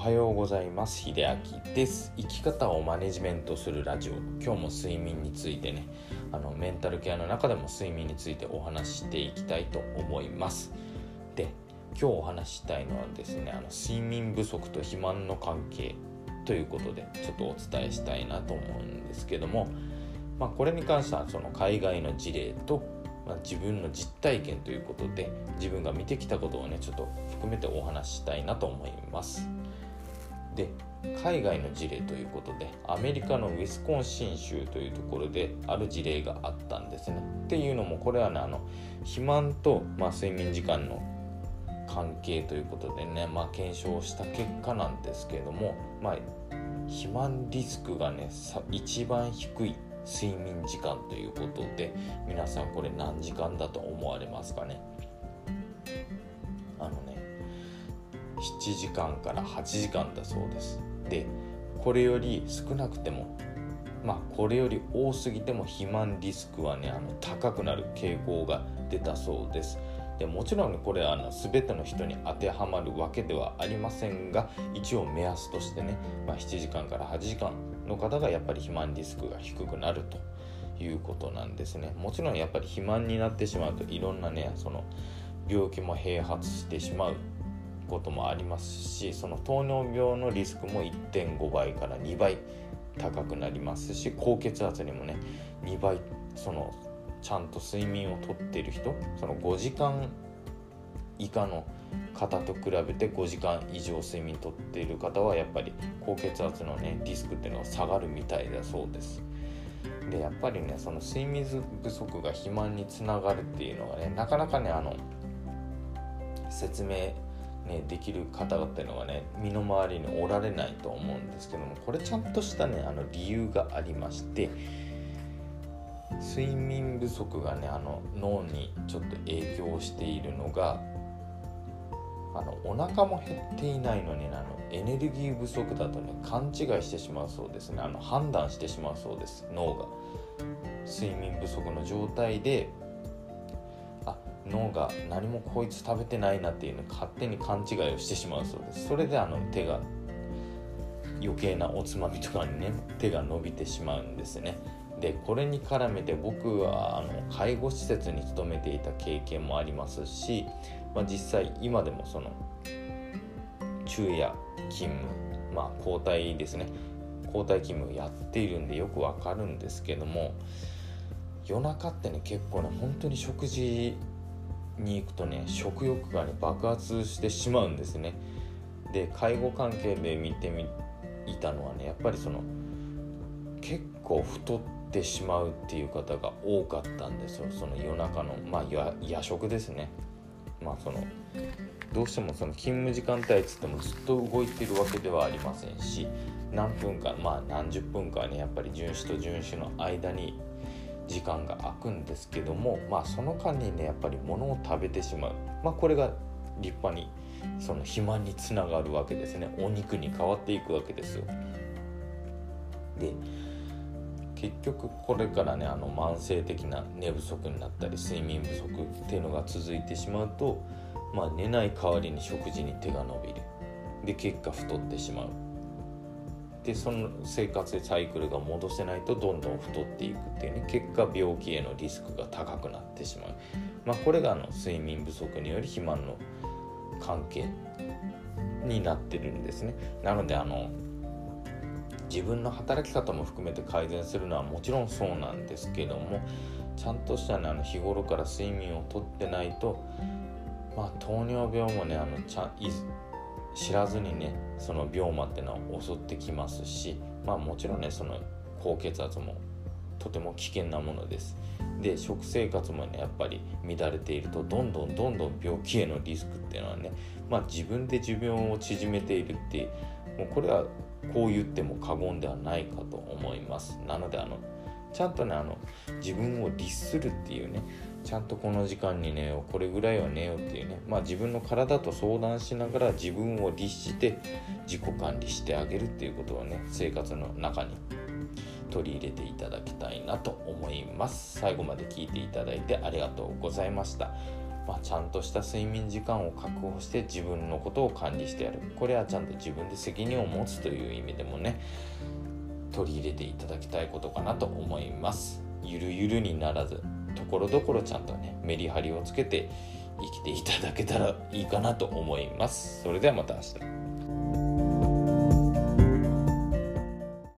はようございます。秀明です。生き方をマネジメントするラジオ。今日も睡眠についてね。あのメンタルケアの中でも睡眠についてお話ししていきたいと思います。で今日お話ししたいのはですねあの睡眠不足と肥満の関係ということでちょっとお伝えしたいなと思うんですけどもまあ、これに関してはその海外の事例とま、自分の実体験ということで自分が見てきたことをねちょっと含めてお話ししたいなと思います。で海外の事例ということでアメリカのウィスコンシン州というところである事例があったんですね。っていうのもこれはねあの肥満と、まあ、睡眠時間の関係ということでね、まあ、検証した結果なんですけれども、まあ、肥満リスクがね一番低い睡眠時間ということで皆さんこれ何時間だと思われますかね？7時間から8時間だそうです。でこれより少なくてもまあこれより多すぎても肥満リスクはねあの高くなる傾向が出たそうです。でもちろんねこれあの全ての人に当てはまるわけではありませんが一応目安としてね、まあ、7時間から8時間の方がやっぱり肥満リスクが低くなるということなんですね。もちろんやっぱり肥満になってしまうといろんなねその病気も併発してしまうこともありますしその糖尿病のリスクも1.5倍から2倍高くなりますし高血圧にもね2倍そのちゃんと睡眠をとっている人その5時間以下の方と比べて5時間以上睡眠とっている方はやっぱり高血圧のねリスクっていうのは下がるみたいだそうです。でやっぱりねその睡眠不足が肥満につながるっていうのはねなかなかねあの説明ね、できる方々っていうのがね身の回りにおられないと思うんですけどもこれちゃんとしたねあの理由がありまして睡眠不足がねあの脳にちょっと影響しているのがあのお腹も減っていないのにあのエネルギー不足だとね勘違いしてしまうそうですね。あの判断してしまうそうです脳が。睡眠不足の状態で脳が何もこいつ食べてないなっていうの勝手に勘違いをしてしまうそうです。それであの手が余計なおつまみとかにね手が伸びてしまうんですね。でこれに絡めて僕はあの介護施設に勤めていた経験もありますしまあ、実際今でもその昼夜勤務まあ交代ですね。交代勤務やっているんでよくわかるんですけども夜中ってね結構ね本当に食事に行くとね食欲がね爆発してしまうんですね。で介護関係で見てみいたのはねやっぱりその結構太ってしまうっていう方が多かったんですよ。その夜中のまあ夜食ですね。まあそのどうしてもその勤務時間帯っつってもずっと動いてるわけではありませんし何分間まあ何十分間ねやっぱり巡視と巡視の間に時間が空くんですけどもまあその間にねやっぱり物を食べてしまう。まあこれが立派にその肥満につながるわけですね。お肉に変わっていくわけですよ。で結局これからねあの慢性的な寝不足になったり睡眠不足っていうのが続いてしまうと、まあ、寝ない代わりに食事に手が伸びる。で結果太ってしまう。でその生活でサイクルが戻せないとどんどん太っていくっていうね結果病気へのリスクが高くなってしまう、まあ、これがあの睡眠不足による肥満の関係になってるんですね。なのであの自分の働き方も含めて改善するのはもちろんそうなんですけどもちゃんとしたねあの日頃から睡眠をとってないとまあ糖尿病もねあのちゃい知らずにねその病魔っていうのは襲ってきますしまあもちろんねその高血圧もとても危険なものです。で食生活もねやっぱり乱れているとどんどんどんどん病気へのリスクっていうのはねまあ自分で寿命を縮めているってもうこれはこう言っても過言ではないかと思います。なのであのちゃんとねあの自分を律するっていうねちゃんとこの時間に寝ようこれぐらいは寝ようっていうね。まあ自分の体と相談しながら自分を律して自己管理してあげるっていうことをね生活の中に取り入れていただきたいなと思います。最後まで聞いていただいてありがとうございました。まあ、ちゃんとした睡眠時間を確保して自分のことを管理してやる。これはちゃんと自分で責任を持つという意味でもね取り入れていただきたいことかなと思います。ゆるゆるにならず。ところどころちゃんとねメリハリをつけて生きていただけたらいいかなと思います。それではまた明日。